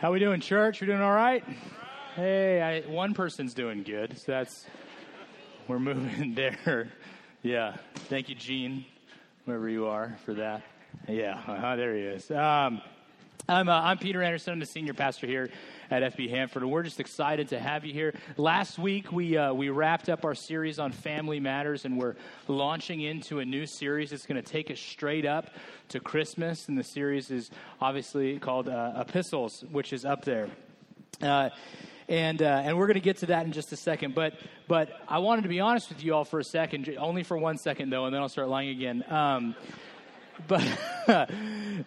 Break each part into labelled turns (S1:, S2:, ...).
S1: How we doing, church? We doing all right? Hey, I, one person's doing good, so that's we're moving there. Yeah, thank you, Gene, wherever you are, for that. Yeah, uh-huh, there he is. Um, I'm uh, I'm Peter Anderson. I'm the senior pastor here at FB Hanford, and we're just excited to have you here. Last week we uh, we wrapped up our series on family matters, and we're launching into a new series. It's going to take us straight up to Christmas, and the series is obviously called uh, Epistles, which is up there. Uh, and uh, and we're going to get to that in just a second. But but I wanted to be honest with you all for a second, only for one second though, and then I'll start lying again. Um, but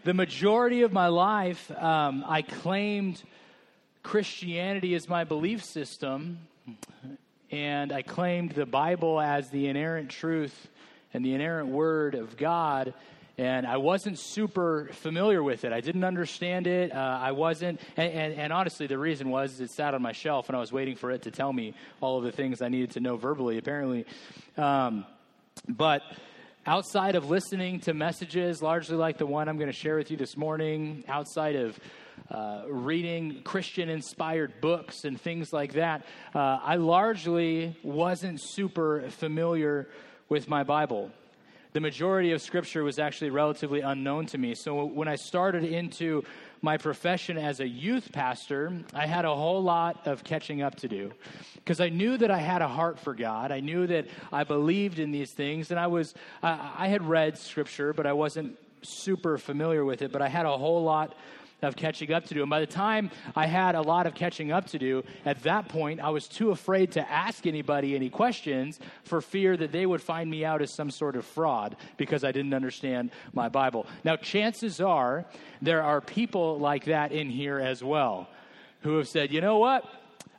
S1: the majority of my life, um, I claimed Christianity as my belief system, and I claimed the Bible as the inerrant truth and the inerrant word of God. And I wasn't super familiar with it. I didn't understand it. Uh, I wasn't, and, and, and, honestly, the reason was it sat on my shelf, and I was waiting for it to tell me all of the things I needed to know verbally. Apparently, um, but outside of listening to messages, largely like the one I'm going to share with you this morning, outside of uh, reading Christian inspired books and things like that, uh, I largely wasn't super familiar with my Bible. The majority of Scripture was actually relatively unknown to me. So when I started into my profession as a youth pastor, I had a whole lot of catching up to do because I knew that I had a heart for God. I knew that I believed in these things, and I was I, I had read Scripture, but I wasn't super familiar with it. But I had a whole lot of catching up to do. And by the time I had a lot of catching up to do, at that point, I was too afraid to ask anybody any questions for fear that they would find me out as some sort of fraud because I didn't understand my Bible. Now, chances are there are people like that in here as well who have said, you know what?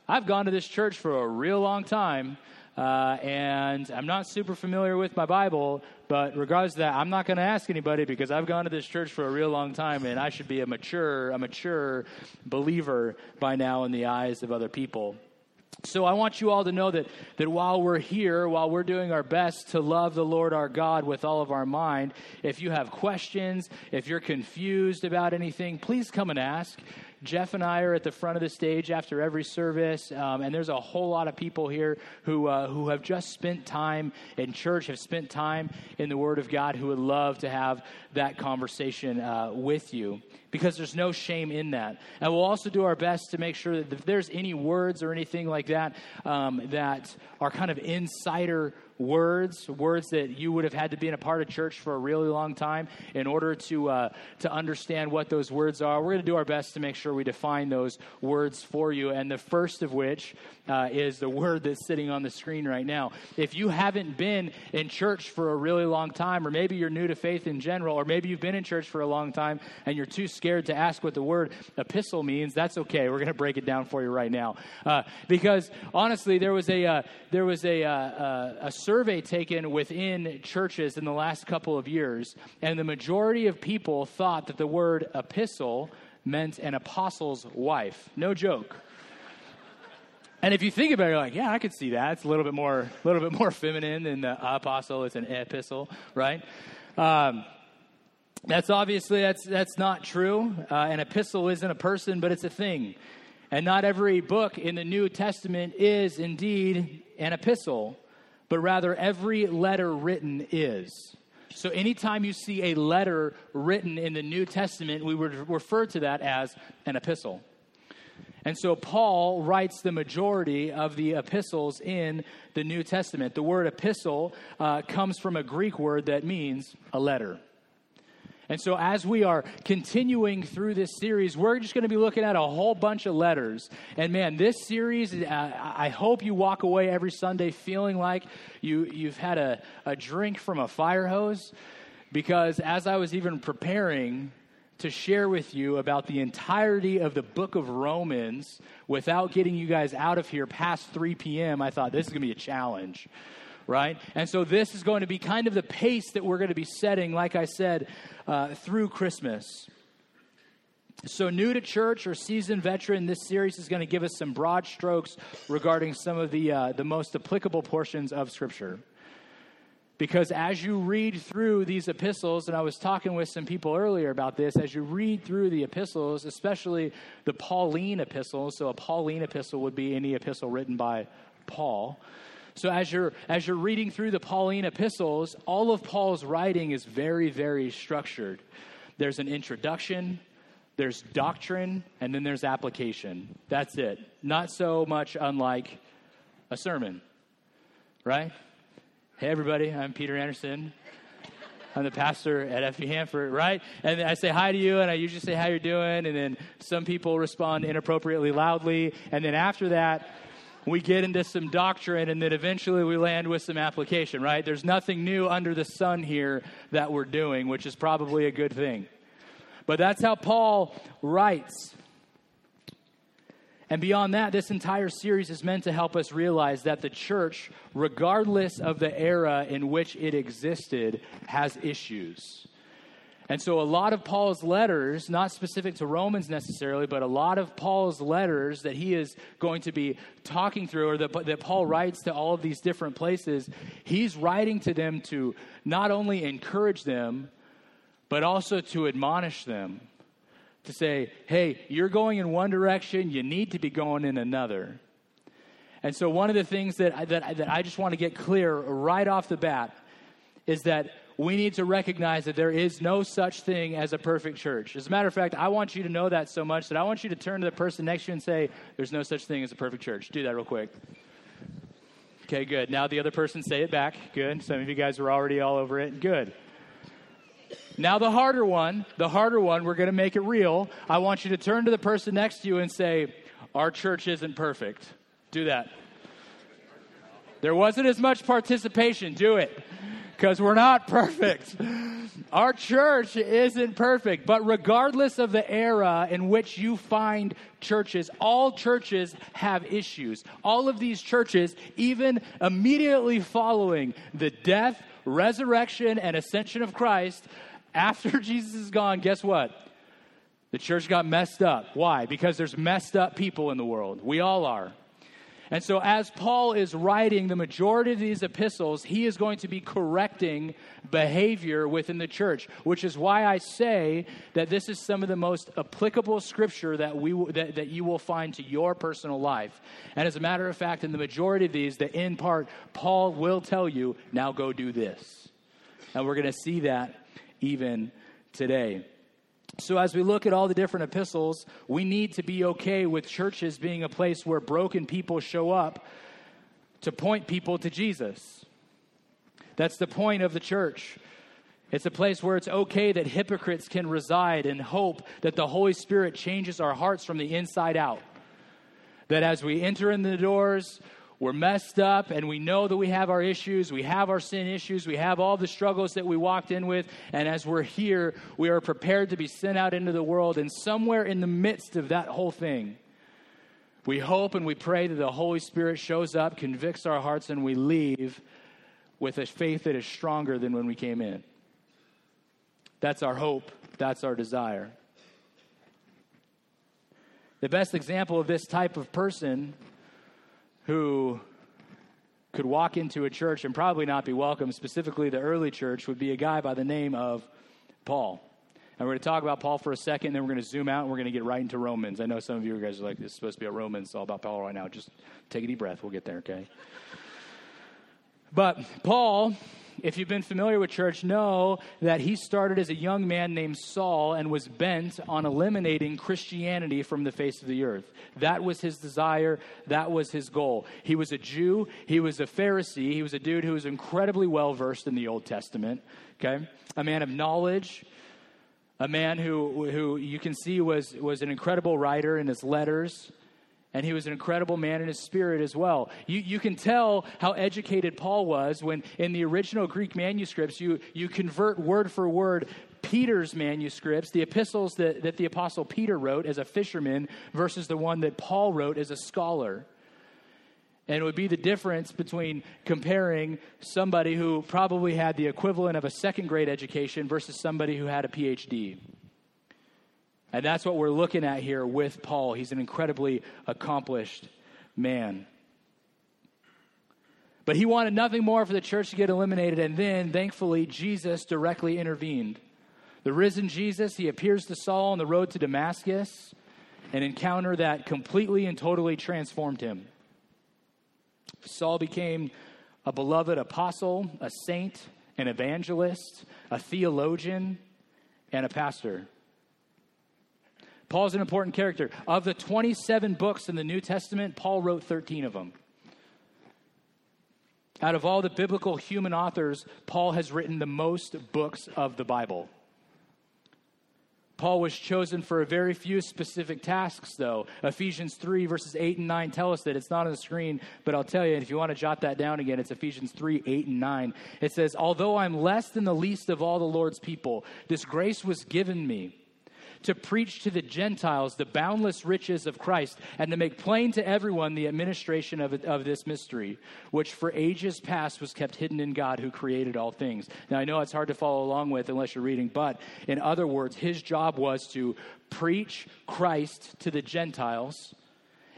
S1: I've gone to this church for a real long time. Uh, and I'm not super familiar with my Bible, but regardless of that, I'm not going to ask anybody because I've gone to this church for a real long time, and I should be a mature, a mature believer by now in the eyes of other people. So I want you all to know that, that while we're here, while we're doing our best to love the Lord our God with all of our mind, if you have questions, if you're confused about anything, please come and ask. Jeff and I are at the front of the stage after every service, um, and there's a whole lot of people here who uh, who have just spent time in church, have spent time in the Word of God, who would love to have that conversation uh, with you because there's no shame in that. And we'll also do our best to make sure that if there's any words or anything like that um, that are kind of insider words, words that you would have had to be in a part of church for a really long time in order to, uh, to understand what those words are. We're going to do our best to make sure we define those words for you. And the first of which uh, is the word that's sitting on the screen right now. If you haven't been in church for a really long time, or maybe you're new to faith in general, or maybe you've been in church for a long time and you're too scared to ask what the word epistle means, that's okay. We're going to break it down for you right now. Uh, because honestly, there was a, uh, there was a, uh, uh, a survey taken within churches in the last couple of years, and the majority of people thought that the word epistle meant an apostle's wife. No joke. And if you think about it, you're like, yeah, I could see that. It's a little bit more, a little bit more feminine than the apostle. It's an epistle, right? Um, that's obviously that's that's not true. Uh, an epistle isn't a person, but it's a thing. And not every book in the New Testament is indeed an epistle but rather every letter written is. So anytime you see a letter written in the New Testament, we would refer to that as an epistle. And so Paul writes the majority of the epistles in the New Testament. The word epistle uh, comes from a Greek word that means a letter. And so, as we are continuing through this series, we're just going to be looking at a whole bunch of letters. And man, this series, uh, I hope you walk away every Sunday feeling like you, you've had a, a drink from a fire hose. Because as I was even preparing to share with you about the entirety of the book of Romans without getting you guys out of here past 3 p.m., I thought this is going to be a challenge right? And so this is going to be kind of the pace that we're going to be setting, like I said, uh, through Christmas. So, new to church or seasoned veteran, this series is going to give us some broad strokes regarding some of the, uh, the most applicable portions of Scripture. Because as you read through these epistles, and I was talking with some people earlier about this, as you read through the epistles, especially the Pauline epistles, so a Pauline epistle would be any epistle written by Paul. So as you're as you're reading through the Pauline epistles, all of Paul's writing is very very structured. There's an introduction, there's doctrine, and then there's application. That's it. Not so much unlike a sermon. Right? Hey, everybody, I'm Peter Anderson. I'm the pastor at FB Hanford, right? And I say hi to you, and I usually say how you're doing, and then some people respond inappropriately loudly, and then after that, we get into some doctrine, and then eventually we land with some application, right? There's nothing new under the sun here that we're doing, which is probably a good thing. But that's how Paul writes. And beyond that, this entire series is meant to help us realize that the church, regardless of the era in which it existed, has issues. And so, a lot of Paul's letters, not specific to Romans necessarily, but a lot of Paul's letters that he is going to be talking through, or that, that Paul writes to all of these different places, he's writing to them to not only encourage them, but also to admonish them to say, hey, you're going in one direction, you need to be going in another. And so, one of the things that that, that I just want to get clear right off the bat is that we need to recognize that there is no such thing as a perfect church. As a matter of fact, I want you to know that so much that I want you to turn to the person next to you and say, There's no such thing as a perfect church. Do that real quick. Okay, good. Now the other person say it back. Good. Some of you guys are already all over it. Good. Now, the harder one, the harder one, we're going to make it real. I want you to turn to the person next to you and say, Our church isn't perfect. Do that. There wasn't as much participation. Do it. Because we're not perfect. Our church isn't perfect. But regardless of the era in which you find churches, all churches have issues. All of these churches, even immediately following the death, resurrection, and ascension of Christ, after Jesus is gone, guess what? The church got messed up. Why? Because there's messed up people in the world. We all are. And so, as Paul is writing the majority of these epistles, he is going to be correcting behavior within the church, which is why I say that this is some of the most applicable scripture that, we, that, that you will find to your personal life. And as a matter of fact, in the majority of these, the in part, Paul will tell you, now go do this. And we're going to see that even today. So, as we look at all the different epistles, we need to be okay with churches being a place where broken people show up to point people to Jesus. That's the point of the church. It's a place where it's okay that hypocrites can reside and hope that the Holy Spirit changes our hearts from the inside out. That as we enter in the doors, we're messed up and we know that we have our issues, we have our sin issues, we have all the struggles that we walked in with. And as we're here, we are prepared to be sent out into the world. And somewhere in the midst of that whole thing, we hope and we pray that the Holy Spirit shows up, convicts our hearts, and we leave with a faith that is stronger than when we came in. That's our hope, that's our desire. The best example of this type of person who could walk into a church and probably not be welcome, specifically the early church, would be a guy by the name of Paul. And we're going to talk about Paul for a second, then we're going to zoom out and we're going to get right into Romans. I know some of you guys are like, this is supposed to be a Romans, it's all about Paul right now. Just take a deep breath. We'll get there, okay? But Paul if you've been familiar with church, know that he started as a young man named Saul and was bent on eliminating Christianity from the face of the earth. That was his desire, that was his goal. He was a Jew, he was a Pharisee, he was a dude who was incredibly well versed in the Old Testament, okay? A man of knowledge, a man who, who you can see was, was an incredible writer in his letters and he was an incredible man in his spirit as well. You, you can tell how educated Paul was when, in the original Greek manuscripts, you, you convert word for word Peter's manuscripts, the epistles that, that the Apostle Peter wrote as a fisherman, versus the one that Paul wrote as a scholar. And it would be the difference between comparing somebody who probably had the equivalent of a second grade education versus somebody who had a PhD. And that's what we're looking at here with Paul. He's an incredibly accomplished man. But he wanted nothing more for the church to get eliminated, and then, thankfully, Jesus directly intervened. The risen Jesus, he appears to Saul on the road to Damascus, an encounter that completely and totally transformed him. Saul became a beloved apostle, a saint, an evangelist, a theologian, and a pastor. Paul's an important character. Of the 27 books in the New Testament, Paul wrote 13 of them. Out of all the biblical human authors, Paul has written the most books of the Bible. Paul was chosen for a very few specific tasks, though. Ephesians 3, verses 8 and 9 tell us that. It's not on the screen, but I'll tell you, if you want to jot that down again, it's Ephesians 3, 8 and 9. It says, Although I'm less than the least of all the Lord's people, this grace was given me to preach to the Gentiles the boundless riches of Christ and to make plain to everyone the administration of, of this mystery, which for ages past was kept hidden in God who created all things. Now, I know it's hard to follow along with unless you're reading, but in other words, his job was to preach Christ to the Gentiles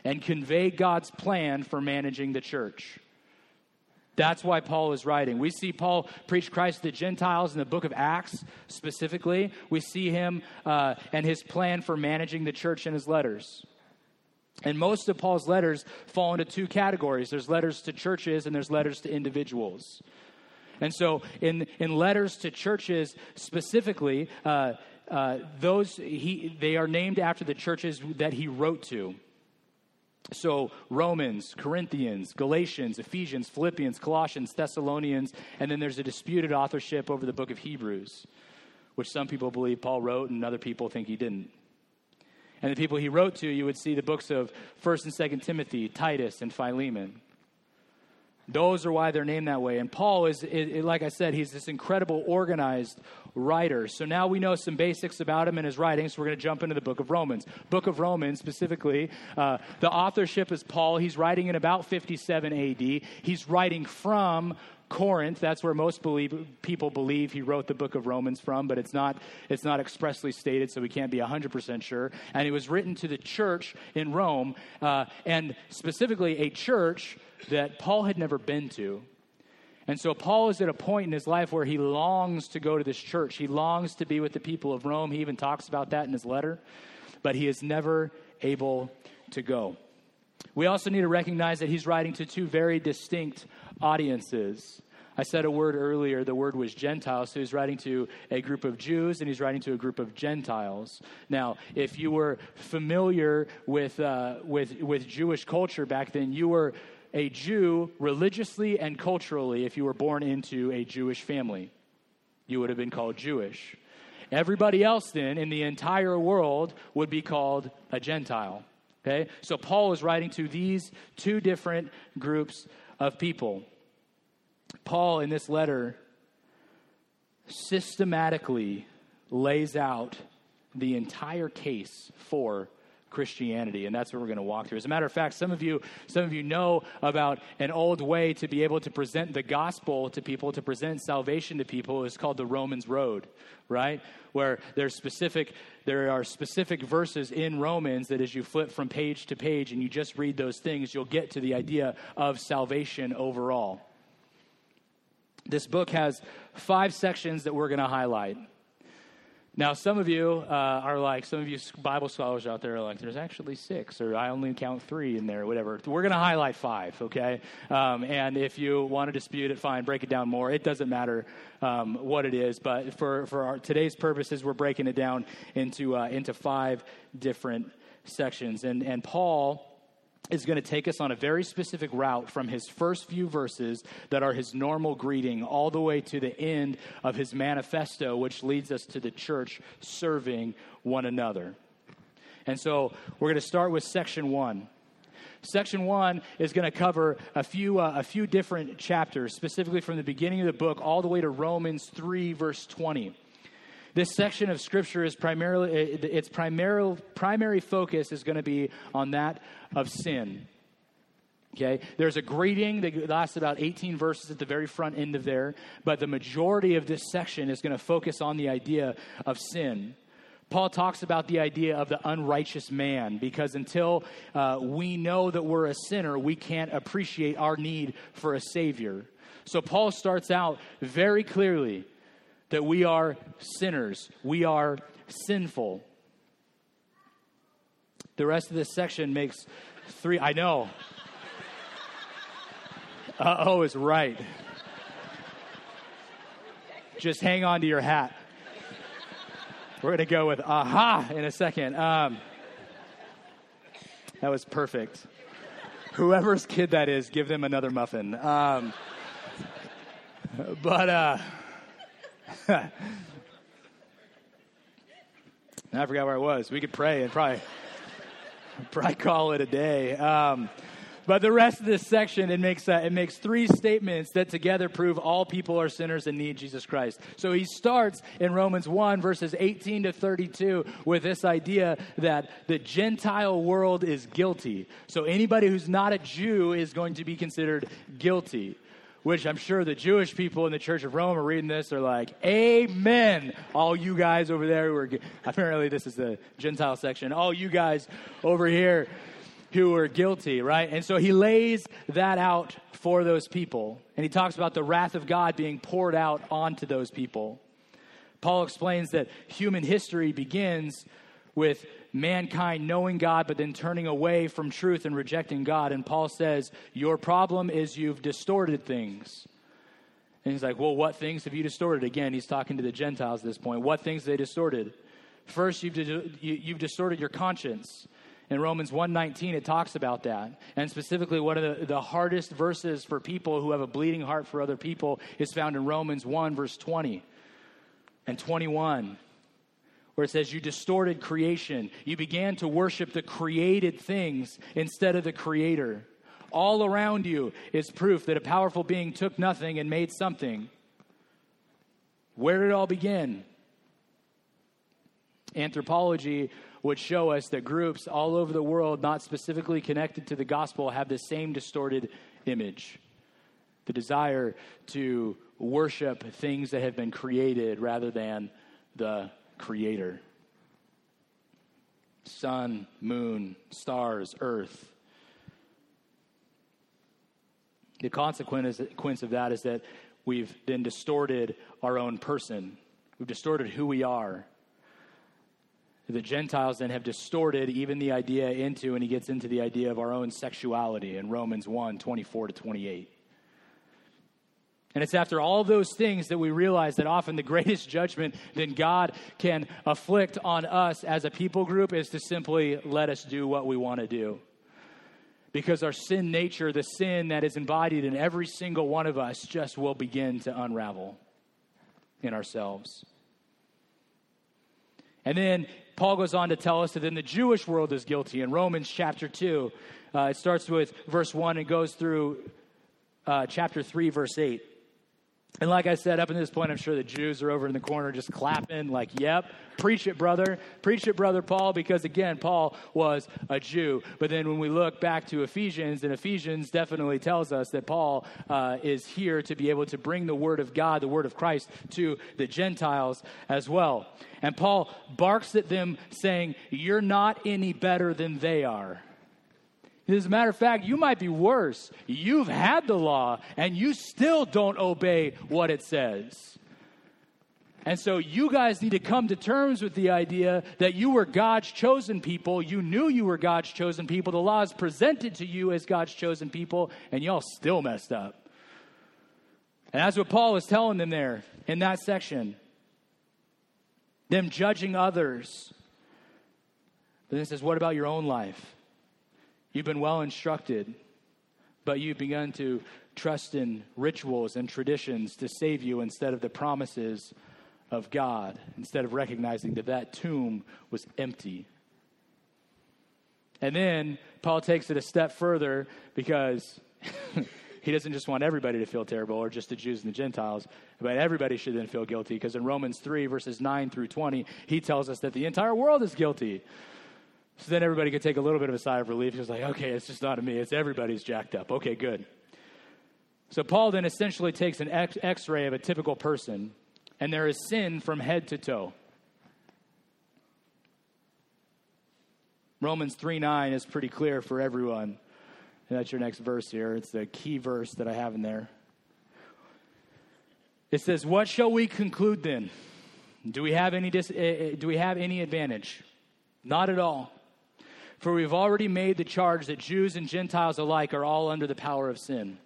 S1: and convey God's plan for managing the church. That's why Paul is writing. We see Paul preach Christ to the Gentiles in the book of Acts specifically. We see him uh, and his plan for managing the church in his letters. And most of Paul's letters fall into two categories there's letters to churches and there's letters to individuals. And so, in, in letters to churches specifically, uh, uh, those he, they are named after the churches that he wrote to. So, Romans, Corinthians, Galatians, Ephesians, Philippians, Colossians, Thessalonians, and then there's a disputed authorship over the book of Hebrews, which some people believe Paul wrote and other people think he didn't. And the people he wrote to, you would see the books of 1st and 2nd Timothy, Titus, and Philemon. Those are why they're named that way. And Paul is, like I said, he's this incredible organized writer. So now we know some basics about him and his writings. So we're going to jump into the book of Romans. Book of Romans, specifically, uh, the authorship is Paul. He's writing in about 57 AD. He's writing from Corinth. That's where most believe, people believe he wrote the book of Romans from, but it's not, it's not expressly stated, so we can't be 100% sure. And it was written to the church in Rome, uh, and specifically a church that Paul had never been to. And so Paul is at a point in his life where he longs to go to this church. He longs to be with the people of Rome. He even talks about that in his letter, but he is never able to go. We also need to recognize that he's writing to two very distinct audiences. I said a word earlier, the word was Gentiles. So he's writing to a group of Jews and he's writing to a group of Gentiles. Now, if you were familiar with, uh, with, with Jewish culture back then, you were a Jew religiously and culturally if you were born into a Jewish family. You would have been called Jewish. Everybody else, then, in the entire world would be called a Gentile. Okay? So Paul is writing to these two different groups of people. Paul, in this letter, systematically lays out the entire case for Christianity, and that's what we're going to walk through. As a matter of fact, some of you, some of you know about an old way to be able to present the gospel to people, to present salvation to people, is called the Romans Road, right? Where there's specific, there are specific verses in Romans that as you flip from page to page and you just read those things, you'll get to the idea of salvation overall. This book has five sections that we're going to highlight. Now, some of you uh, are like, some of you Bible scholars out there are like, there's actually six, or I only count three in there, whatever. We're going to highlight five, okay? Um, and if you want to dispute it, fine, break it down more. It doesn't matter um, what it is, but for, for our, today's purposes, we're breaking it down into, uh, into five different sections. And, and Paul is going to take us on a very specific route from his first few verses that are his normal greeting all the way to the end of his manifesto, which leads us to the church serving one another. And so we're going to start with section one. Section one is going to cover a few, uh, a few different chapters, specifically from the beginning of the book all the way to Romans 3, verse 20. This section of scripture is primarily, its primary, primary focus is going to be on that of sin. Okay, there's a greeting that lasts about 18 verses at the very front end of there, but the majority of this section is going to focus on the idea of sin. Paul talks about the idea of the unrighteous man because until uh, we know that we're a sinner, we can't appreciate our need for a Savior. So Paul starts out very clearly that we are sinners, we are sinful. The rest of this section makes three, I know. Uh oh is right. Just hang on to your hat. We're going to go with aha in a second. Um, that was perfect. Whoever's kid that is, give them another muffin. Um, but uh, I forgot where I was. We could pray and probably probably call it a day. Um, but the rest of this section, it makes, uh, it makes three statements that together prove all people are sinners and need Jesus Christ. So he starts in Romans 1, verses 18 to 32, with this idea that the Gentile world is guilty. So anybody who's not a Jew is going to be considered guilty which I'm sure the Jewish people in the Church of Rome are reading this. They're like, Amen. All you guys over there who are, apparently, this is the Gentile section. All you guys over here who are guilty, right? And so he lays that out for those people. And he talks about the wrath of God being poured out onto those people. Paul explains that human history begins with mankind knowing God, but then turning away from truth and rejecting God. And Paul says, Your problem is you've distorted things. And he's like, Well, what things have you distorted? Again, he's talking to the Gentiles at this point. What things they distorted? First, you've, you've distorted your conscience. In Romans 1:19 it talks about that. And specifically one of the, the hardest verses for people who have a bleeding heart for other people is found in Romans 1 verse 20 and 21 where it says you distorted creation. You began to worship the created things instead of the creator. All around you is proof that a powerful being took nothing and made something. Where did it all begin? Anthropology would show us that groups all over the world, not specifically connected to the gospel, have the same distorted image the desire to worship things that have been created rather than the creator sun, moon, stars, earth. The consequence of that is that we've then distorted our own person. We've distorted who we are the Gentiles then have distorted even the idea into, and he gets into the idea of our own sexuality in Romans 1 24 to 28. And it's after all those things that we realize that often the greatest judgment that God can afflict on us as a people group is to simply let us do what we want to do. Because our sin nature, the sin that is embodied in every single one of us, just will begin to unravel in ourselves. And then Paul goes on to tell us that then the Jewish world is guilty in Romans chapter 2. Uh, it starts with verse 1 and goes through uh, chapter 3, verse 8. And like I said, up to this point, I'm sure the Jews are over in the corner just clapping, like, yep, preach it, brother. Preach it, brother Paul, because again, Paul was a Jew. But then when we look back to Ephesians, and Ephesians definitely tells us that Paul uh, is here to be able to bring the word of God, the word of Christ, to the Gentiles as well. And Paul barks at them, saying, You're not any better than they are. As a matter of fact, you might be worse. You've had the law and you still don't obey what it says. And so you guys need to come to terms with the idea that you were God's chosen people. You knew you were God's chosen people. The law is presented to you as God's chosen people, and y'all still messed up. And that's what Paul is telling them there in that section. Them judging others. Then it says, what about your own life? You've been well instructed, but you've begun to trust in rituals and traditions to save you instead of the promises of God, instead of recognizing that that tomb was empty. And then Paul takes it a step further because he doesn't just want everybody to feel terrible or just the Jews and the Gentiles, but everybody should then feel guilty because in Romans 3, verses 9 through 20, he tells us that the entire world is guilty. So then everybody could take a little bit of a sigh of relief. He was like, okay, it's just not me. It's everybody's jacked up. Okay, good. So Paul then essentially takes an x ray of a typical person, and there is sin from head to toe. Romans 3 9 is pretty clear for everyone. And that's your next verse here. It's the key verse that I have in there. It says, What shall we conclude then? Do we have any, dis- uh, do we have any advantage? Not at all. For we've already made the charge that Jews and Gentiles alike are all under the power of sin.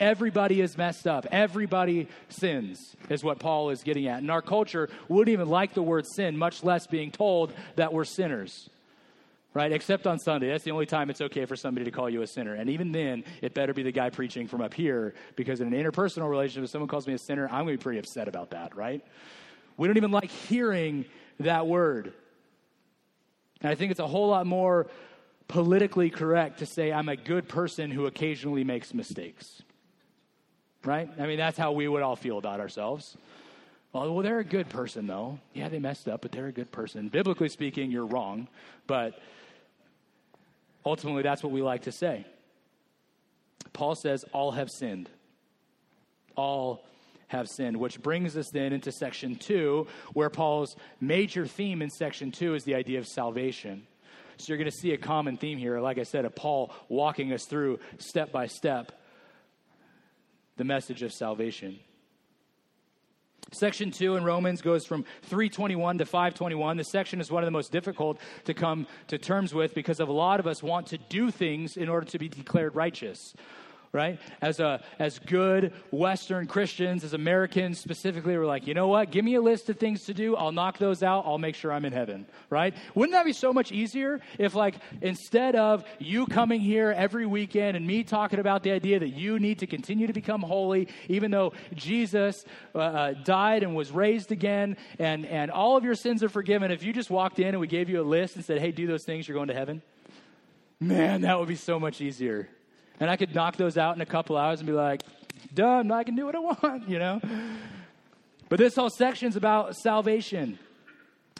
S1: Everybody is messed up. Everybody sins, is what Paul is getting at. And our culture wouldn't even like the word sin, much less being told that we're sinners. Right? Except on Sunday. That's the only time it's okay for somebody to call you a sinner. And even then, it better be the guy preaching from up here, because in an interpersonal relationship, if someone calls me a sinner, I'm going to be pretty upset about that, right? We don't even like hearing that word. And I think it's a whole lot more politically correct to say I'm a good person who occasionally makes mistakes right? I mean, that's how we would all feel about ourselves. Well, well, they're a good person, though. Yeah, they messed up, but they're a good person. Biblically speaking, you're wrong, but ultimately, that's what we like to say. Paul says, All have sinned. All have sinned, which brings us then into section two, where Paul's major theme in section two is the idea of salvation. So you're going to see a common theme here, like I said, of Paul walking us through step by step the message of salvation. Section 2 in Romans goes from 321 to 521. This section is one of the most difficult to come to terms with because a lot of us want to do things in order to be declared righteous right? As, a, as good Western Christians, as Americans specifically, we're like, you know what? Give me a list of things to do. I'll knock those out. I'll make sure I'm in heaven, right? Wouldn't that be so much easier if, like, instead of you coming here every weekend and me talking about the idea that you need to continue to become holy, even though Jesus uh, uh, died and was raised again and, and all of your sins are forgiven, if you just walked in and we gave you a list and said, hey, do those things, you're going to heaven? Man, that would be so much easier. And I could knock those out in a couple hours and be like, done, I can do what I want, you know? But this whole section is about salvation.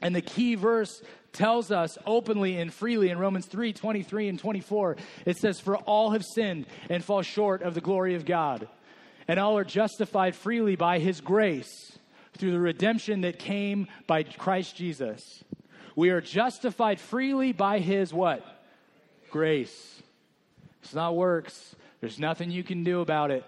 S1: And the key verse tells us openly and freely in Romans 3 23 and 24. It says, For all have sinned and fall short of the glory of God, and all are justified freely by his grace through the redemption that came by Christ Jesus. We are justified freely by his what? Grace. It's not works. There's nothing you can do about it.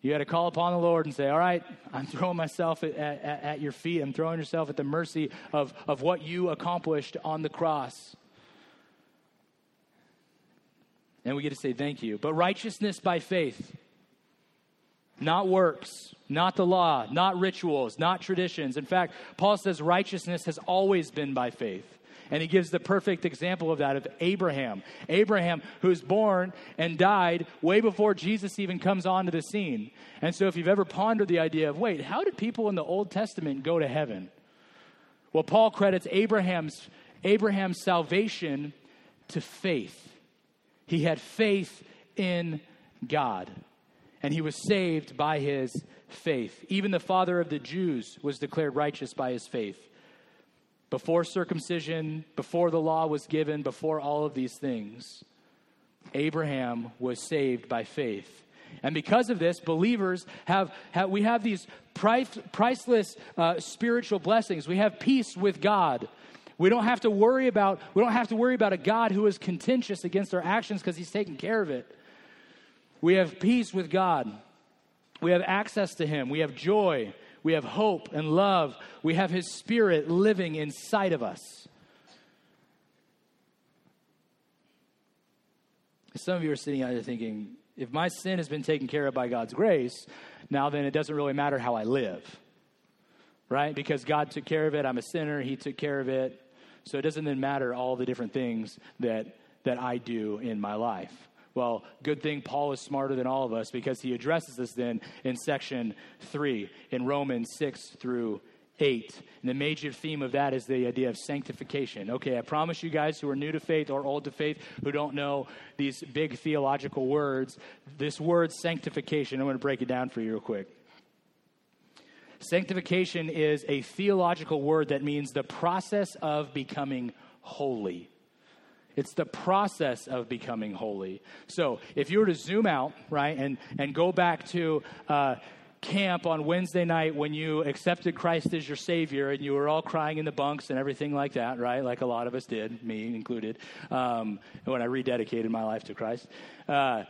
S1: You got to call upon the Lord and say, All right, I'm throwing myself at, at, at, your feet. I'm throwing yourself at the mercy of, of what you accomplished on the cross. And we get to say thank you. But righteousness by faith, not works, not the law, not rituals, not traditions. In fact, Paul says righteousness has always been by faith. And he gives the perfect example of that of Abraham. Abraham, who's born and died way before Jesus even comes onto the scene. And so, if you've ever pondered the idea of, wait, how did people in the Old Testament go to heaven? Well, Paul credits Abraham's, Abraham's salvation to faith. He had faith in God, and he was saved by his faith. Even the father of the Jews was declared righteous by his faith before circumcision, before the law was given, before all of these things, Abraham was saved by faith. And because of this, believers have, have we have these price, priceless uh, spiritual blessings. We have peace with God. We don't have to worry about we don't have to worry about a God who is contentious against our actions because he's taking care of it. We have peace with God. We have access to him. We have joy. We have hope and love. We have His Spirit living inside of us. Some of you are sitting out there thinking, if my sin has been taken care of by God's grace, now then it doesn't really matter how I live, right? Because God took care of it. I'm a sinner. He took care of it. So it doesn't then matter all the different things that, that I do in my life. Well, good thing Paul is smarter than all of us because he addresses this then in section 3 in Romans 6 through 8. And the major theme of that is the idea of sanctification. Okay, I promise you guys who are new to faith or old to faith who don't know these big theological words, this word sanctification, I'm going to break it down for you real quick. Sanctification is a theological word that means the process of becoming holy. It's the process of becoming holy. So if you were to zoom out, right, and, and go back to uh, camp on Wednesday night when you accepted Christ as your Savior and you were all crying in the bunks and everything like that, right? Like a lot of us did, me included, um, when I rededicated my life to Christ. Uh,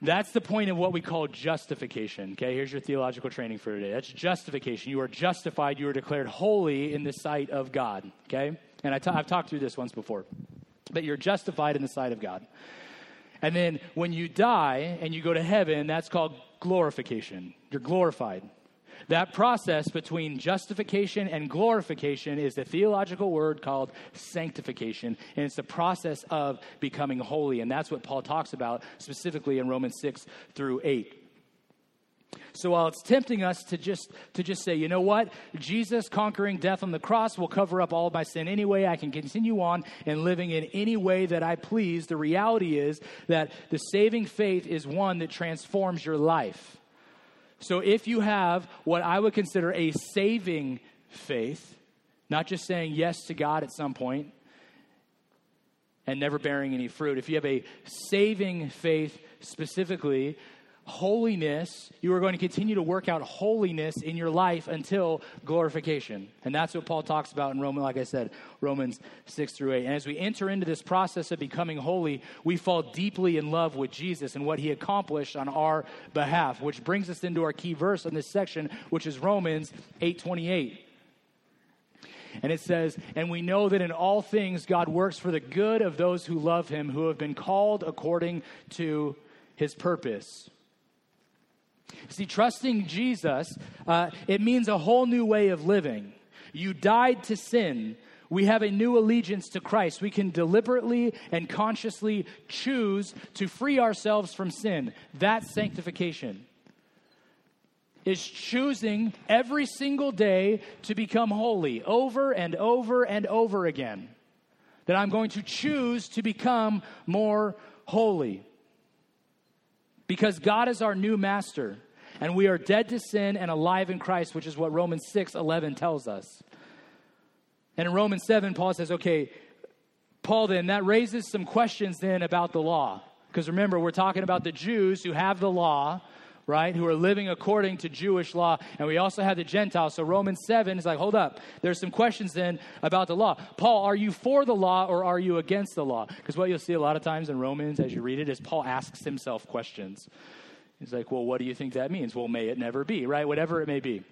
S1: that's the point of what we call justification. Okay, here's your theological training for today. That's justification. You are justified, you are declared holy in the sight of God. Okay, and i t- I've talked through this once before, but you're justified in the sight of God. And then when you die and you go to heaven, that's called glorification. You're glorified. That process between justification and glorification is the theological word called sanctification, and it's the process of becoming holy. And that's what Paul talks about specifically in Romans 6 through 8. So while it's tempting us to just to just say, you know what, Jesus conquering death on the cross will cover up all my sin anyway. I can continue on and living in any way that I please. The reality is that the saving faith is one that transforms your life. So if you have what I would consider a saving faith, not just saying yes to God at some point and never bearing any fruit, if you have a saving faith specifically, holiness, you are going to continue to work out holiness in your life until glorification. And that's what Paul talks about in Romans, like I said, Romans 6 through 8. And as we enter into this process of becoming holy, we fall deeply in love with Jesus and what he accomplished on our behalf, which brings us into our key verse in this section, which is Romans 8 28. And it says, And we know that in all things God works for the good of those who love him, who have been called according to his purpose. See, trusting Jesus, uh, it means a whole new way of living. You died to sin. We have a new allegiance to Christ. We can deliberately and consciously choose to free ourselves from sin. That's sanctification. Is choosing every single day to become holy over and over and over again. That I'm going to choose to become more holy because God is our new master and we are dead to sin and alive in Christ, which is what Romans 6 11 tells us. And in Romans 7, Paul says, okay, Paul then, that raises some questions then about the law. Because remember, we're talking about the Jews who have the law, right, who are living according to Jewish law. And we also have the Gentiles. So Romans 7 is like, hold up. There's some questions then about the law. Paul, are you for the law or are you against the law? Because what you'll see a lot of times in Romans as you read it is Paul asks himself questions. He's like, well, what do you think that means? Well, may it never be, right? Whatever it may be.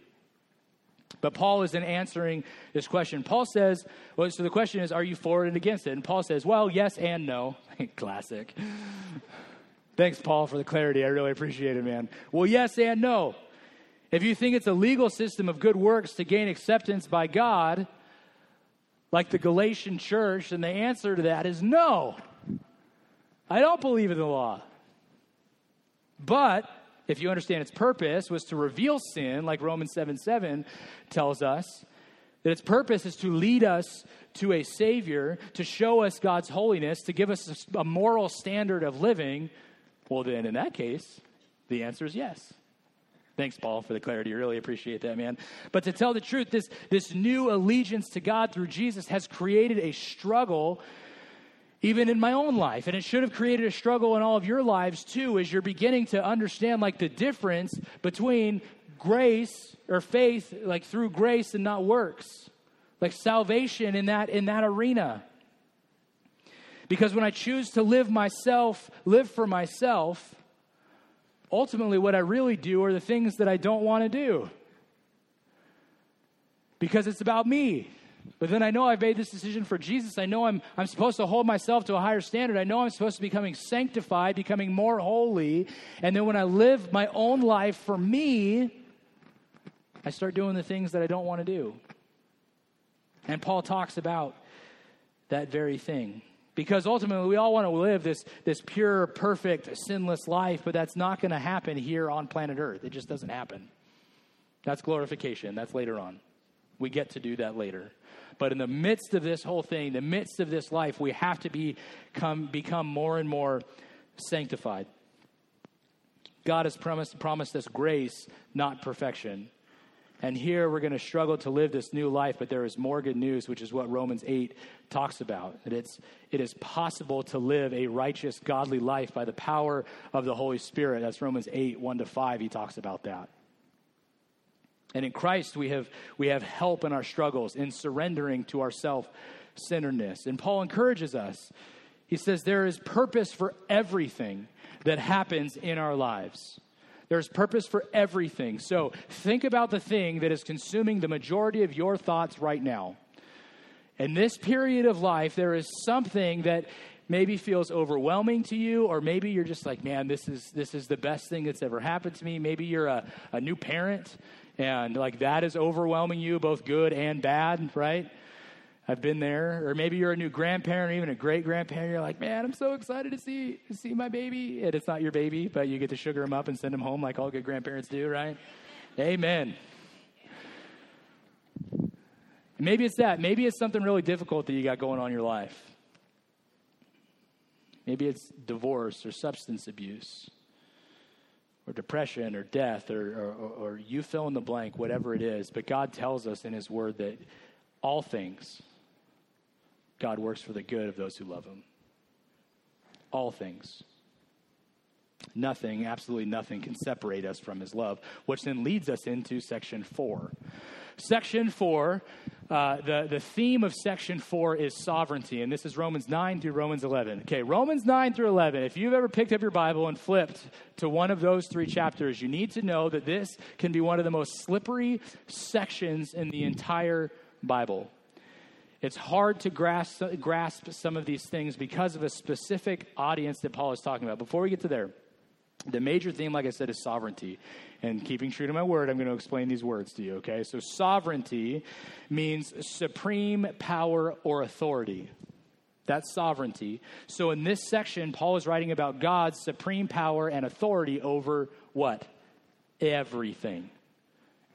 S1: But Paul is in answering this question. Paul says, well, so the question is, are you for it and against it? And Paul says, well, yes and no. Classic. Thanks, Paul, for the clarity. I really appreciate it, man. Well, yes and no. If you think it's a legal system of good works to gain acceptance by God, like the Galatian church, then the answer to that is no. I don't believe in the law. But if you understand its purpose was to reveal sin, like Romans 7 7 tells us, that its purpose is to lead us to a Savior, to show us God's holiness, to give us a, moral standard of living, well, then in that case, the answer is yes. Thanks, Paul, for the clarity. Really appreciate that, man. But to tell the truth, this, this new allegiance to God through Jesus has created a struggle even in my own life. And it should have created a struggle in all of your lives too, as you're beginning to understand like the difference between grace or faith, like through grace and not works. Like salvation in that in that arena. Because when I choose to live myself, live for myself, ultimately what I really do are the things that I don't want to do. Because it's about me. But then I know I've made this decision for Jesus. I know I'm, I'm supposed to hold myself to a higher standard. I know I'm supposed to be becoming sanctified, becoming more holy. And then when I live my own life for me, I start doing the things that I don't want to do. And Paul talks about that very thing. Because ultimately, we all want to live this, this pure, perfect, sinless life, but that's not going to happen here on planet Earth. It just doesn't happen. That's glorification. That's later on. We get to do that later. But in the midst of this whole thing, the midst of this life, we have to become, become more and more sanctified. God has promised, promised us grace, not perfection. And here we're going to struggle to live this new life, but there is more good news, which is what Romans 8 talks about. That it's, it is possible to live a righteous, godly life by the power of the Holy Spirit. That's Romans 8, 1 to 5. He talks about that. And in Christ, we have, we have help in our struggles, in surrendering to our self centeredness. And Paul encourages us. He says, There is purpose for everything that happens in our lives. There's purpose for everything. So think about the thing that is consuming the majority of your thoughts right now. In this period of life, there is something that maybe feels overwhelming to you, or maybe you're just like, man, this is this is the best thing that's ever happened to me. Maybe you're a, a new parent and like that is overwhelming you, both good and bad, right? I've been there. Or maybe you're a new grandparent or even a great grandparent. You're like, man, I'm so excited to see see my baby. And it's not your baby, but you get to sugar him up and send him home like all good grandparents do, right? Amen. Maybe it's that. Maybe it's something really difficult that you got going on in your life. Maybe it's divorce or substance abuse or depression or death or, or, or you fill in the blank, whatever it is. But God tells us in His Word that all things God works for the good of those who love him. All things. Nothing, absolutely nothing, can separate us from his love, which then leads us into section four. Section four, uh, the, the theme of section four is sovereignty, and this is Romans 9 through Romans 11. Okay, Romans 9 through 11. If you've ever picked up your Bible and flipped to one of those three chapters, you need to know that this can be one of the most slippery sections in the entire Bible. It's hard to grasp, grasp some of these things because of a specific audience that Paul is talking about. Before we get to there, the major theme, like I said, is sovereignty. And keeping true to my word, I'm going to explain these words to you, okay? So, sovereignty means supreme power or authority. That's sovereignty. So, in this section, Paul is writing about God's supreme power and authority over what? Everything.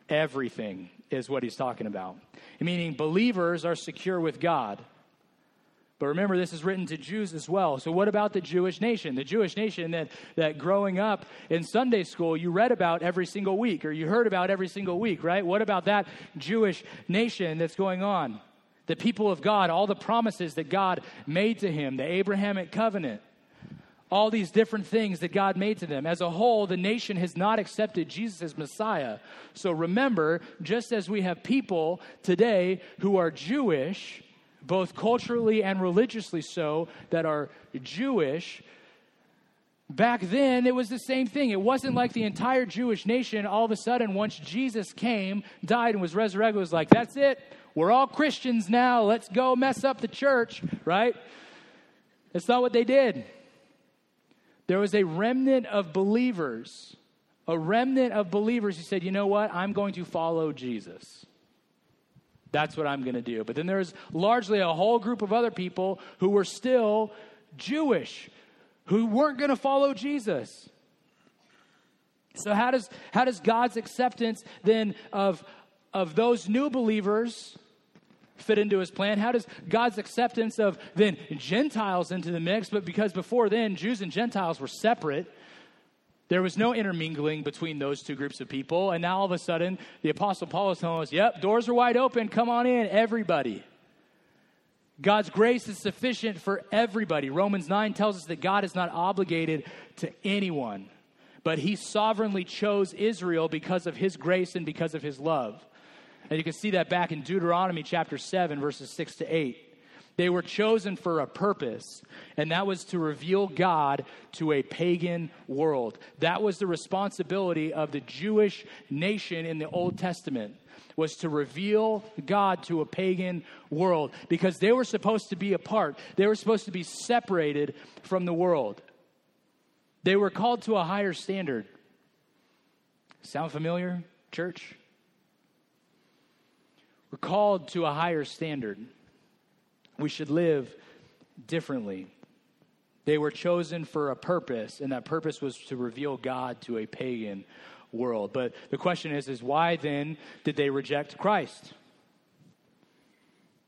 S1: Everything is what he's talking about. Meaning believers are secure with God. But remember, this is written to Jews as well. So, what about the Jewish nation? The Jewish nation that, that growing up in Sunday school, you read about every single week, or you heard about every single week, right? What about that Jewish nation that's going on? The people of God, all the promises that God made to him, the Abrahamic covenant all these different things that God made to them. As a whole, the nation has not accepted Jesus as Messiah. So remember, just as we have people today who are Jewish, both culturally and religiously so, that are Jewish, back then it was the same thing. It wasn't like the entire Jewish nation all of a sudden, once Jesus came, died, and was resurrected, was like, that's it. We're all Christians now. Let's go mess up the church, right? That's not what they did. There was a remnant of believers, a remnant of believers who said, you know what? I'm going to follow Jesus. That's what I'm going to do. But then there's largely a whole group of other people who were still Jewish, who weren't going to follow Jesus. So how does how does God's acceptance then of of those new believers fit into his plan? How does God's acceptance of then Gentiles into the mix? But because before then, Jews and Gentiles were separate, there was no intermingling between those two groups of people. And now all of a sudden, the Apostle Paul is telling us, yep, doors are wide open. Come on in, everybody. God's grace is sufficient for everybody. Romans 9 tells us that God is not obligated to anyone, but he sovereignly chose Israel because of his grace and because of his love. And you can see that back in Deuteronomy chapter 7, verses 6 to 8. They were chosen for a purpose, and that was to reveal God to a pagan world. That was the responsibility of the Jewish nation in the Old Testament was to reveal God to a pagan world because they were supposed to be apart. They were supposed to be separated from the world. They were called to a higher standard. Sound familiar, church? We're called to a higher standard. We should live differently. They were chosen for a purpose, and that purpose was to reveal God to a pagan world. But the question is, is why then did they reject Christ?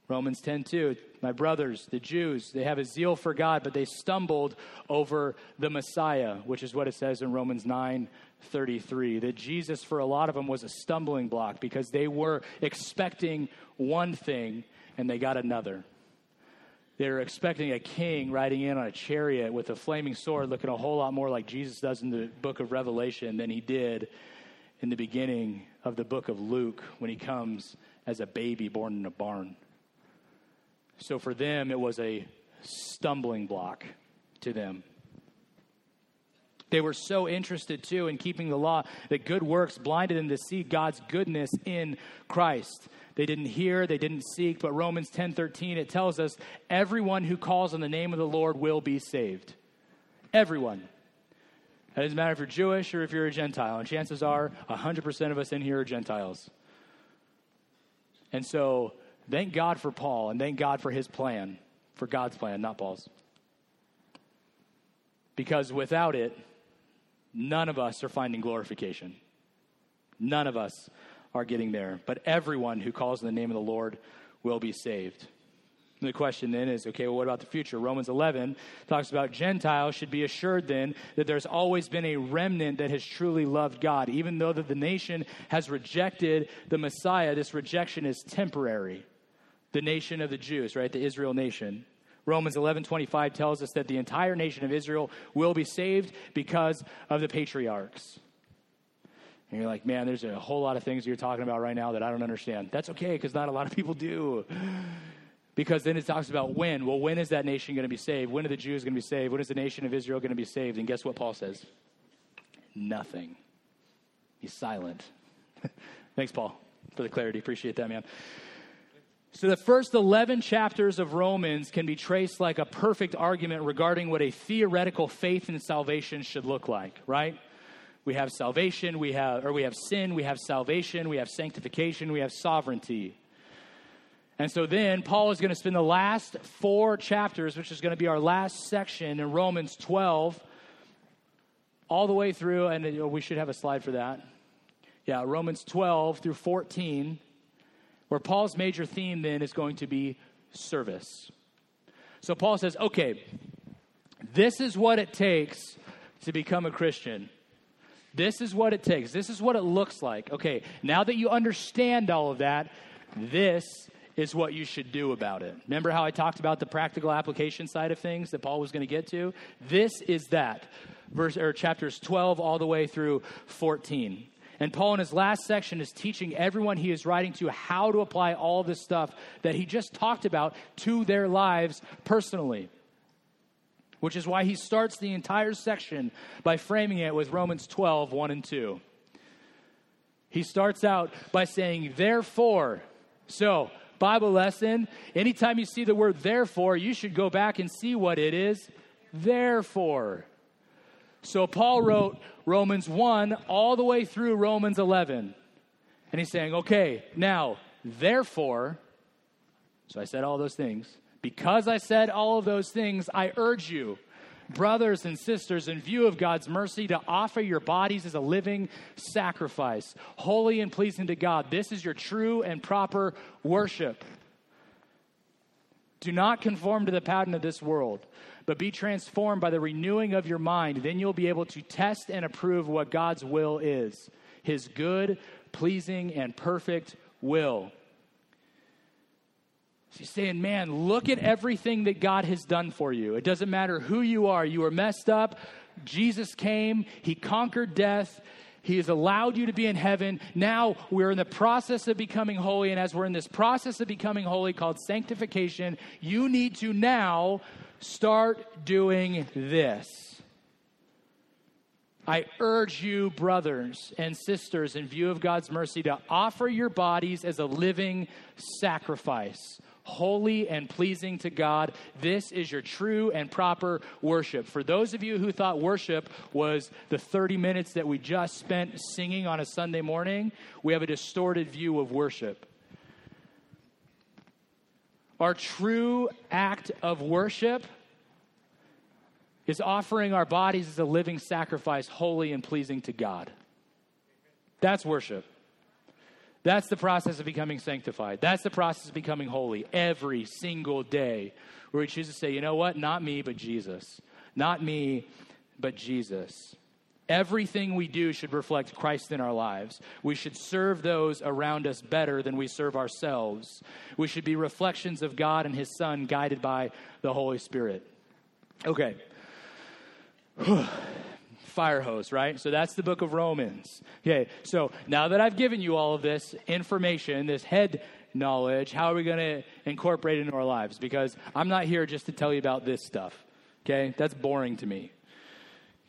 S1: Romans 10 2 my brothers, the Jews, they have a zeal for God, but they stumbled over the Messiah, which is what it says in Romans 9 33. That Jesus, for a lot of them, was a stumbling block because they were expecting one thing and they got another. They were expecting a king riding in on a chariot with a flaming sword, looking a whole lot more like Jesus does in the book of Revelation than he did in the beginning of the book of Luke when he comes as a baby born in a barn. So for them, it was a stumbling block to them. They were so interested too in keeping the law that good works blinded them to see God's goodness in Christ. They didn't hear, they didn't seek, but Romans 10:13 it tells us everyone who calls on the name of the Lord will be saved. Everyone. It doesn't matter if you're Jewish or if you're a Gentile, and chances are 100% of us in here are Gentiles. And so, thank God for Paul and thank God for his plan, for God's plan, not Paul's. Because without it, none of us are finding glorification. None of us are getting there. But everyone who calls in the name of the Lord will be saved. And the question then is okay, well, what about the future? Romans 11 talks about Gentiles should be assured then that there's always been a remnant that has truly loved God. Even though that the nation has rejected the Messiah, this rejection is temporary. The nation of the Jews, right? The Israel nation. Romans 11:25 tells us that the entire nation of Israel will be saved because of the patriarchs. And you're like, man, there's a whole lot of things you're talking about right now that I don't understand. That's okay, because not a lot of people do. Because then it talks about when. Well, when is that nation going to be saved? When are the Jews going to be saved? When is the nation of Israel going to be saved? And guess what Paul says? Nothing. He's silent. Thanks, Paul, for the clarity. Appreciate that, man. So, the first 11 chapters of Romans can be traced like a perfect argument regarding what a theoretical faith in salvation should look like, right? We have salvation, we have, or we have sin, we have salvation, we have sanctification, we have sovereignty. And so then Paul is going to spend the last four chapters, which is going to be our last section in Romans 12, all the way through, and we should have a slide for that. Yeah, Romans 12 through 14, where Paul's major theme then is going to be service. So Paul says, okay, this is what it takes to become a Christian. This is what it takes. This is what it looks like. Okay, now that you understand all of that, this is what you should do about it. Remember how I talked about the practical application side of things that Paul was going to get to? This is that. Verse or chapters 12 all the way through 14. And Paul, in his last section, is teaching everyone he is writing to how to apply all this stuff that he just talked about to their lives personally. Which is why he starts the entire section by framing it with Romans 12, 1 and 2. He starts out by saying, Therefore, so Bible lesson. Anytime you see the word therefore, you should go back and see what it is. Therefore. So Paul wrote Romans 1 all the way through Romans 11. And he's saying, okay, now, therefore, so I said all those things. Because I said all of those things, I urge you brothers and sisters, in view of God's mercy, to offer your bodies as a living sacrifice, holy and pleasing to God. This is your true and proper worship. Do not conform to the pattern of this world, but be transformed by the renewing of your mind. Then you'll be able to test and approve what God's will is his good, pleasing, and perfect will. She's saying, man, look at everything that God has done for you. It doesn't matter who you are. You were messed up. Jesus came, He conquered death. He has allowed you to be in heaven. Now we're in the process of becoming holy. And as we're in this process of becoming holy called sanctification, you need to now start doing this. I urge you, brothers and sisters, in view of God's mercy, to offer your bodies as a living sacrifice holy and pleasing to God. This is your true and proper worship. For those of you who thought worship was the 30 minutes that we just spent singing on a Sunday morning, we have a distorted view of worship. Our true act of worship is offering our bodies as a living sacrifice, holy and pleasing to God. That's worship. That's the process of becoming sanctified. That's the process of becoming holy every single day, where we choose to say, you know what? Not me, but Jesus. Not me, but Jesus. Everything we do should reflect Christ in our lives. We should serve those around us better than we serve ourselves. We should be reflections of God and His Son, guided by the Holy Spirit. Okay. Fire hose, right? So that's the book of Romans. Okay, so now that I've given you all of this information, this head knowledge, how are we going to incorporate it into our lives? Because I'm not here just to tell you about this stuff. Okay, that's boring to me.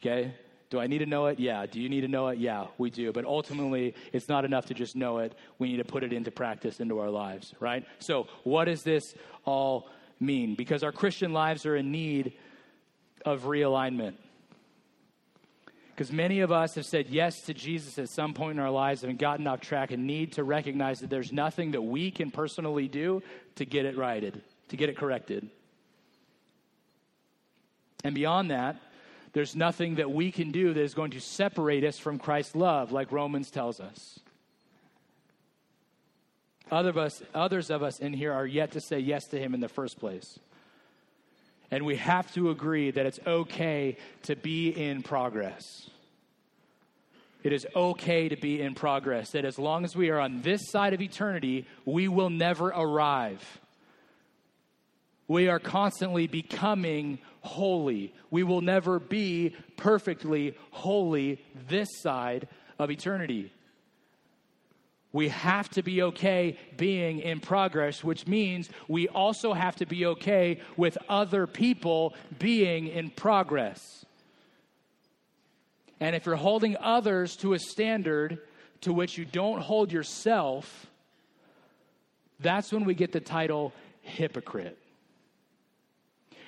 S1: Okay, do I need to know it? Yeah. Do you need to know it? Yeah, we do. But ultimately, it's not enough to just know it. We need to put it into practice into our lives, right? So, what does this all mean? Because our Christian lives are in need of realignment. Because many of us have said yes to Jesus at some point in our lives and gotten off track and need to recognize that there's nothing that we can personally do to get it righted, to get it corrected. And beyond that, there's nothing that we can do that is going to separate us from Christ's love, like Romans tells us. Other of us, others of us in here are yet to say yes to Him in the first place. And we have to agree that it's okay to be in progress. It is okay to be in progress. That as long as we are on this side of eternity, we will never arrive. We are constantly becoming holy. We will never be perfectly holy this side of eternity. We have to be okay being in progress, which means we also have to be okay with other people being in progress. And if you're holding others to a standard to which you don't hold yourself, that's when we get the title hypocrite.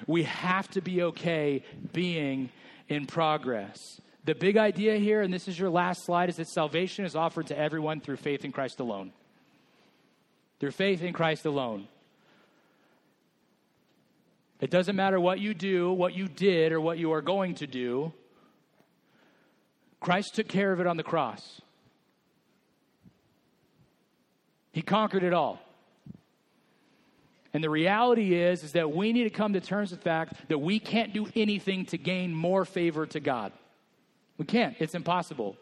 S1: We have to be okay being in progress. The big idea here, and this is your last slide, is that salvation is offered to everyone through faith in Christ alone. Through faith in Christ alone. It doesn't matter what you do, what you did, or what you are going to do. Christ took care of it on the cross. He conquered it all. And the reality is is that we need to come to terms with the fact that we can't do anything to gain more favor to God. We can't. It's impossible.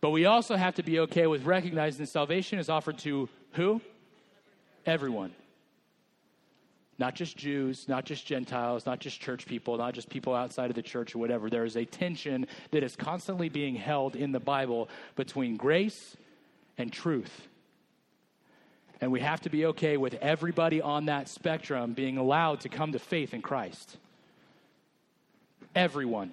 S1: But we also have to be okay with recognizing that salvation is offered to who? Everyone. Not just Jews, not just Gentiles, not just church people, not just people outside of the church or whatever. There is a tension that is constantly being held in the Bible between grace and truth. And we have to be okay with everybody on that spectrum being allowed to come to faith in Christ. Everyone.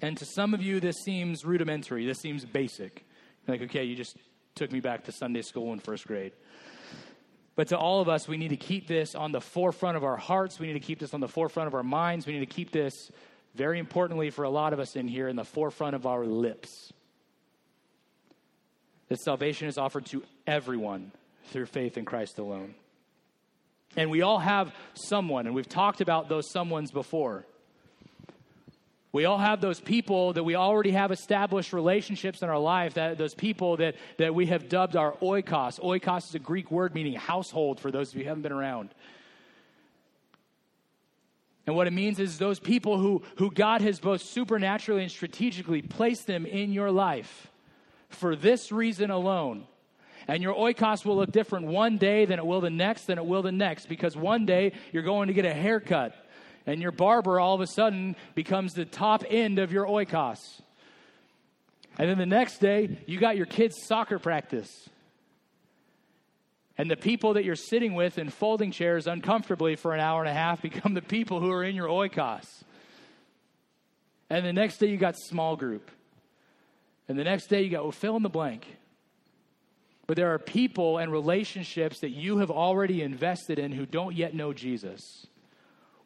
S1: And to some of you, this seems rudimentary. This seems basic. Like, okay, you just took me back to Sunday school in first grade. But to all of us, we need to keep this on the forefront of our hearts. We need to keep this on the forefront of our minds. We need to keep this, very importantly for a lot of us in here, in the forefront of our lips that salvation is offered to everyone through faith in Christ alone. And we all have someone, and we've talked about those someones before. We all have those people that we already have established relationships in our life, that those people that, that we have dubbed our oikos. Oikos is a Greek word meaning household for those of you who haven't been around. And what it means is those people who, who God has both supernaturally and strategically placed them in your life for this reason alone. And your oikos will look different one day than it will the next, than it will the next, because one day you're going to get a haircut, and your barber all of a sudden becomes the top end of your oikos. And then the next day, you got your kids' soccer practice. And the people that you're sitting with in folding chairs uncomfortably for an hour and a half become the people who are in your oikos. And the next day, you got small group. And the next day you go, well, fill in the blank. But there are people and relationships that you have already invested in who don't yet know Jesus.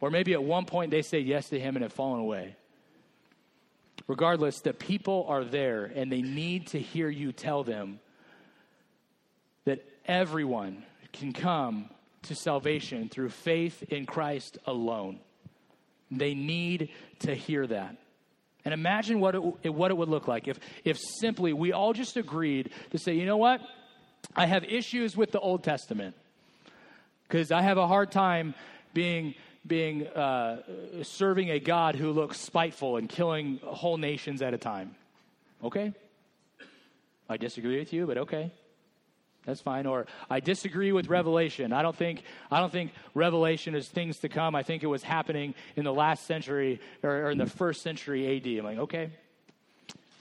S1: Or maybe at one point they say yes to him and have fallen away. Regardless, the people are there and they need to hear you tell them that everyone can come to salvation through faith in Christ alone. They need to hear that. And imagine what it, what it would look like if, if simply we all just agreed to say, you know what? I have issues with the Old Testament because I have a hard time being being uh, serving a God who looks spiteful and killing whole nations at a time. Okay, I disagree with you, but okay, that's fine. Or I disagree with Revelation. I don't think I don't think Revelation is things to come. I think it was happening in the last century or, or in the first century AD. I'm like, okay,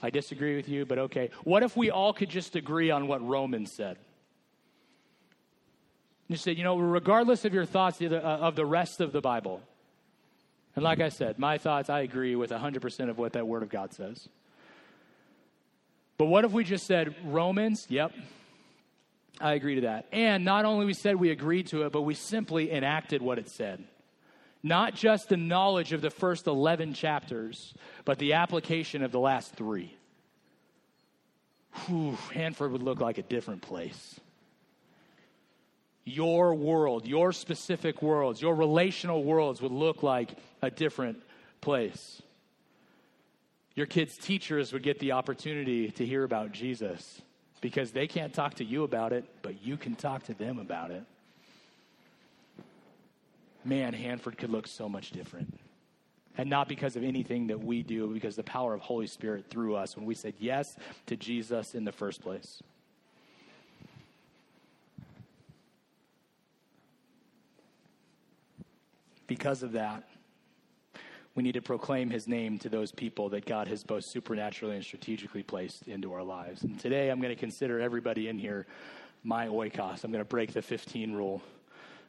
S1: I disagree with you, but okay. What if we all could just agree on what Romans said? You say, you know, regardless of your thoughts uh, of the rest of the Bible, and like I said, my thoughts, I agree with 100% of what that Word of God says. But what if we just said, Romans, yep, I agree to that. And not only we said we agreed to it, but we simply enacted what it said. Not just the knowledge of the first 11 chapters, but the application of the last three. Whew, Hanford would look like a different place your world, your specific worlds, your relational worlds would look like a different place. Your kids' teachers would get the opportunity to hear about Jesus because they can't talk to you about it, but you can talk to them about it. Man, Hanford could look so much different. And not because of anything that we do, because the power of Holy Spirit through us when we said yes to Jesus in the first place. Because of that, we need to proclaim his name to those people that God has both supernaturally and strategically placed into our lives. And today I'm going to consider everybody in here my oikos. I'm going to break the 15 rule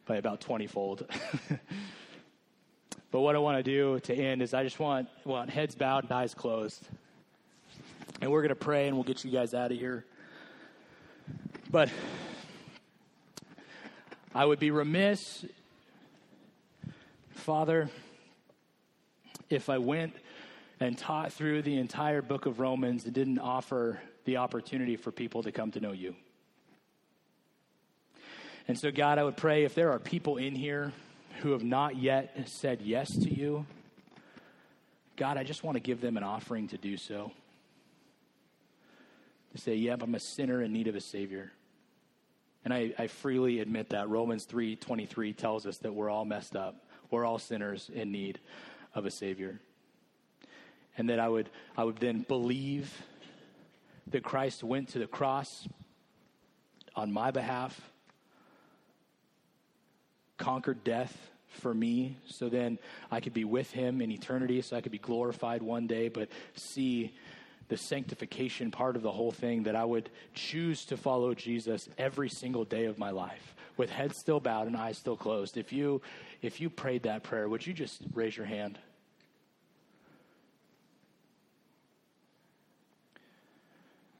S1: by about 20 fold. but what I want to do to end is I just want, want heads bowed and eyes closed. And we're going to pray and we'll get you guys out of here. But I would be remiss Father, if I went and taught through the entire book of Romans and didn't offer the opportunity for people to come to know you. And so, God, I would pray if there are people in here who have not yet said yes to you, God, I just want to give them an offering to do so. To say, yep, I'm a sinner in need of a Savior. And I, I freely admit that. Romans 3.23 tells us that we're all messed up. We're all sinners in need of a Savior. And that I would, I would then believe that Christ went to the cross on my behalf, conquered death for me, so then I could be with him in eternity, so I could be glorified one day, but see the sanctification part of the whole thing that I would choose to follow Jesus every single day of my life with head still bowed and eyes still closed. If you if you prayed that prayer, would you just raise your hand?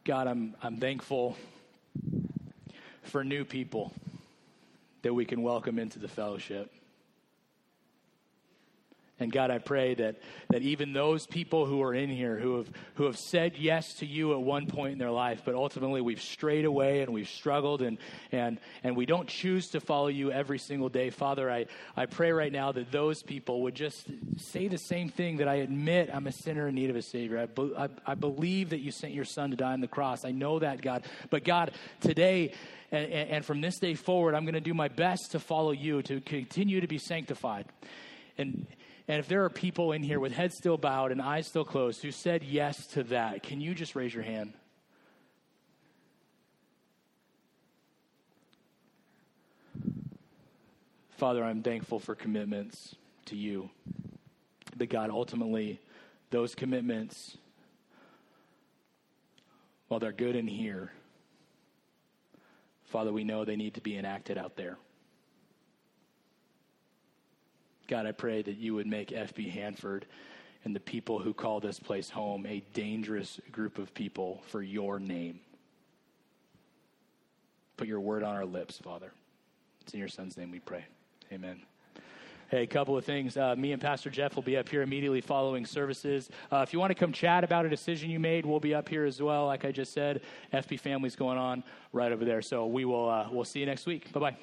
S1: God, I'm, I'm thankful for new people that we can welcome into the fellowship. And God, I pray that, that even those people who are in here who have, who have said yes to you at one point in their life, but ultimately we've strayed away and we've struggled and, and, and we don't choose to follow you every single day. Father, I, I pray right now that those people would just say the same thing that I admit I'm a sinner in need of a Savior. I, be, I, I believe that you sent your Son to die on the cross. I know that, God. But God, today, and, and from this day forward, I'm going to do my best to follow you, to continue to be sanctified. And and if there are people in here with heads still bowed and eyes still closed who said yes to that, can you just raise your hand? Father, I'm thankful for commitments to you. But God, ultimately, those commitments, while they're good in here, Father, we know they need to be enacted out there. God, I pray that you would make FB Hanford and the people who call this place home a dangerous group of people for your name. Put your word on our lips, Father. It's in your son's name we pray. Amen. Hey, a couple of things. Uh, me and Pastor Jeff will be up here immediately following services. Uh, if you want to come chat about a decision you made, we'll be up here as well. Like I just said, FB Family's going on right over there. So we will uh, we'll see you next week. Bye bye.